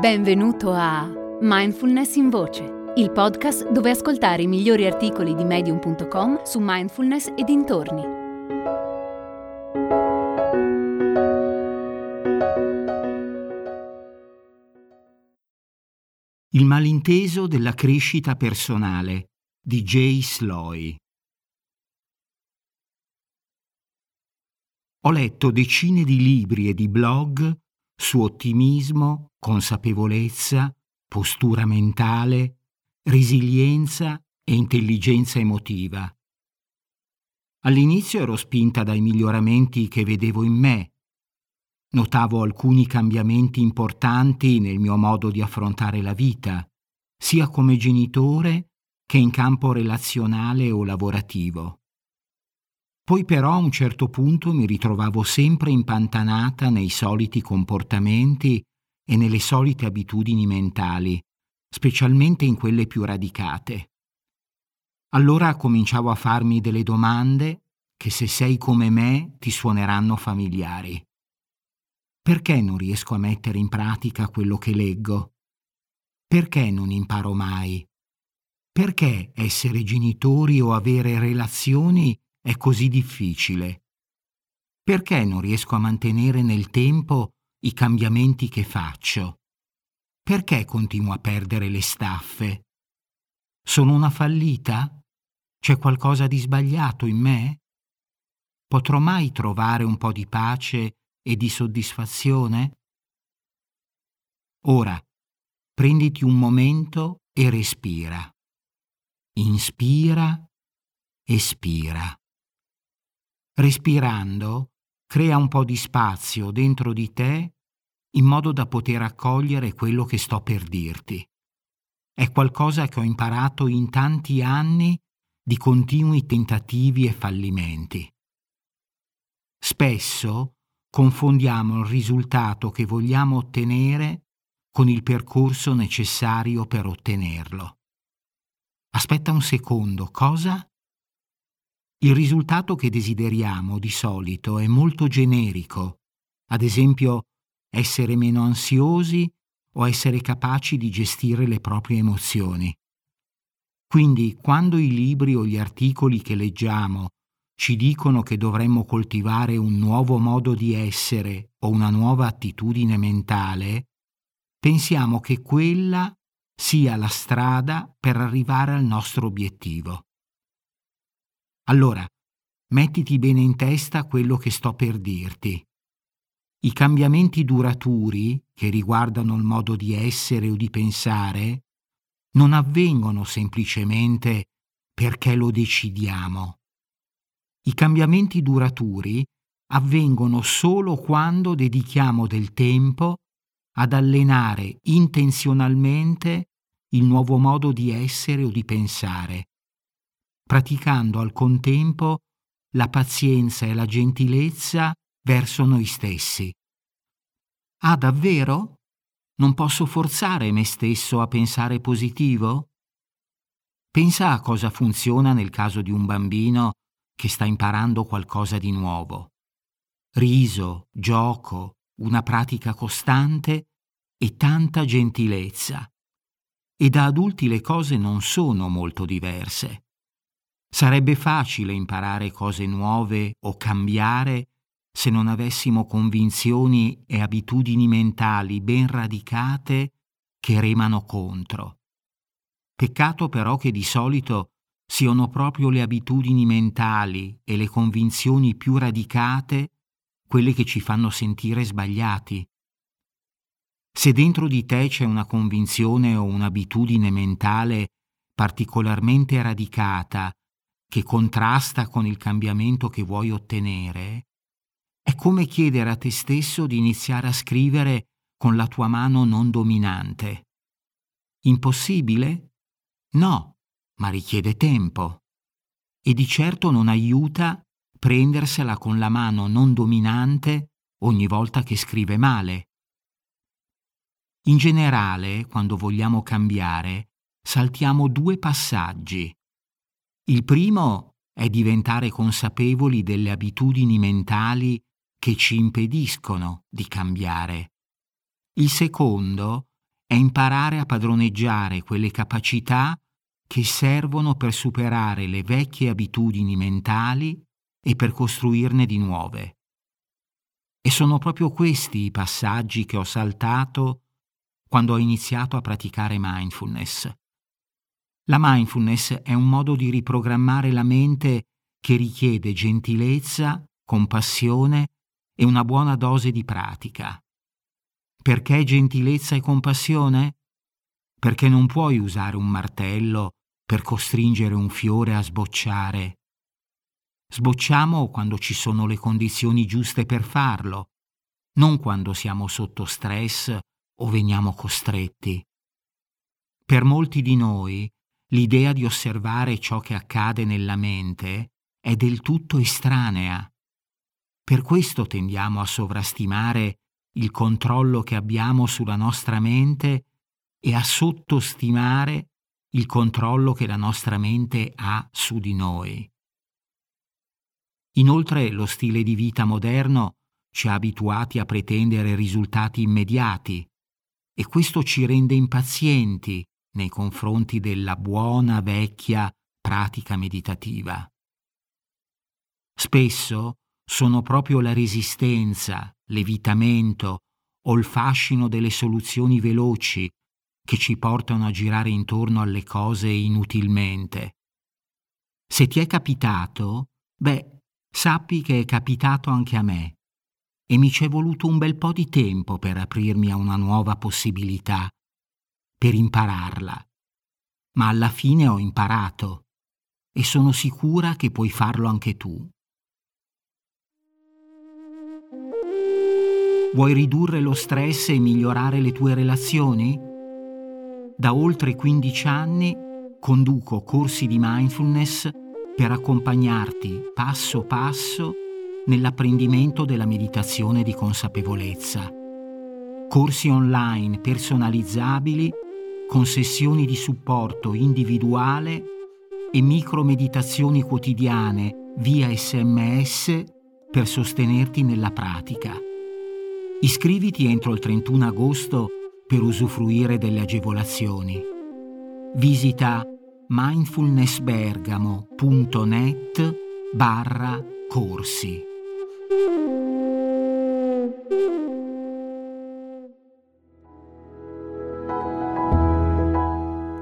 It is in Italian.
Benvenuto a Mindfulness in Voce, il podcast dove ascoltare i migliori articoli di medium.com su mindfulness e dintorni. Il malinteso della crescita personale di Jay Sloy. Ho letto decine di libri e di blog su ottimismo, consapevolezza, postura mentale, resilienza e intelligenza emotiva. All'inizio ero spinta dai miglioramenti che vedevo in me. Notavo alcuni cambiamenti importanti nel mio modo di affrontare la vita, sia come genitore che in campo relazionale o lavorativo. Poi però a un certo punto mi ritrovavo sempre impantanata nei soliti comportamenti e nelle solite abitudini mentali, specialmente in quelle più radicate. Allora cominciavo a farmi delle domande che se sei come me ti suoneranno familiari. Perché non riesco a mettere in pratica quello che leggo? Perché non imparo mai? Perché essere genitori o avere relazioni è così difficile? Perché non riesco a mantenere nel tempo i cambiamenti che faccio? Perché continuo a perdere le staffe? Sono una fallita? C'è qualcosa di sbagliato in me? Potrò mai trovare un po' di pace e di soddisfazione? Ora, prenditi un momento e respira. Inspira, espira. Respirando, crea un po' di spazio dentro di te in modo da poter accogliere quello che sto per dirti. È qualcosa che ho imparato in tanti anni di continui tentativi e fallimenti. Spesso confondiamo il risultato che vogliamo ottenere con il percorso necessario per ottenerlo. Aspetta un secondo, cosa? Il risultato che desideriamo di solito è molto generico, ad esempio essere meno ansiosi o essere capaci di gestire le proprie emozioni. Quindi quando i libri o gli articoli che leggiamo ci dicono che dovremmo coltivare un nuovo modo di essere o una nuova attitudine mentale, pensiamo che quella sia la strada per arrivare al nostro obiettivo. Allora, mettiti bene in testa quello che sto per dirti. I cambiamenti duraturi, che riguardano il modo di essere o di pensare, non avvengono semplicemente perché lo decidiamo. I cambiamenti duraturi avvengono solo quando dedichiamo del tempo ad allenare intenzionalmente il nuovo modo di essere o di pensare praticando al contempo la pazienza e la gentilezza verso noi stessi. Ah, davvero? Non posso forzare me stesso a pensare positivo? Pensa a cosa funziona nel caso di un bambino che sta imparando qualcosa di nuovo. Riso, gioco, una pratica costante e tanta gentilezza. E da adulti le cose non sono molto diverse. Sarebbe facile imparare cose nuove o cambiare se non avessimo convinzioni e abitudini mentali ben radicate che remano contro. Peccato però che di solito siano proprio le abitudini mentali e le convinzioni più radicate quelle che ci fanno sentire sbagliati. Se dentro di te c'è una convinzione o un'abitudine mentale particolarmente radicata che contrasta con il cambiamento che vuoi ottenere, è come chiedere a te stesso di iniziare a scrivere con la tua mano non dominante. Impossibile? No, ma richiede tempo. E di certo non aiuta prendersela con la mano non dominante ogni volta che scrive male. In generale, quando vogliamo cambiare, saltiamo due passaggi. Il primo è diventare consapevoli delle abitudini mentali che ci impediscono di cambiare. Il secondo è imparare a padroneggiare quelle capacità che servono per superare le vecchie abitudini mentali e per costruirne di nuove. E sono proprio questi i passaggi che ho saltato quando ho iniziato a praticare mindfulness. La mindfulness è un modo di riprogrammare la mente che richiede gentilezza, compassione e una buona dose di pratica. Perché gentilezza e compassione? Perché non puoi usare un martello per costringere un fiore a sbocciare. Sbocciamo quando ci sono le condizioni giuste per farlo, non quando siamo sotto stress o veniamo costretti. Per molti di noi l'idea di osservare ciò che accade nella mente è del tutto estranea. Per questo tendiamo a sovrastimare il controllo che abbiamo sulla nostra mente e a sottostimare il controllo che la nostra mente ha su di noi. Inoltre lo stile di vita moderno ci ha abituati a pretendere risultati immediati e questo ci rende impazienti nei confronti della buona vecchia pratica meditativa. Spesso sono proprio la resistenza, l'evitamento o il fascino delle soluzioni veloci che ci portano a girare intorno alle cose inutilmente. Se ti è capitato, beh, sappi che è capitato anche a me e mi c'è voluto un bel po' di tempo per aprirmi a una nuova possibilità, per impararla. Ma alla fine ho imparato e sono sicura che puoi farlo anche tu. Vuoi ridurre lo stress e migliorare le tue relazioni? Da oltre 15 anni conduco corsi di mindfulness per accompagnarti passo passo nell'apprendimento della meditazione di consapevolezza. Corsi online personalizzabili con sessioni di supporto individuale e micromeditazioni quotidiane via sms per sostenerti nella pratica. Iscriviti entro il 31 agosto per usufruire delle agevolazioni. Visita mindfulnessbergamo.net barra corsi.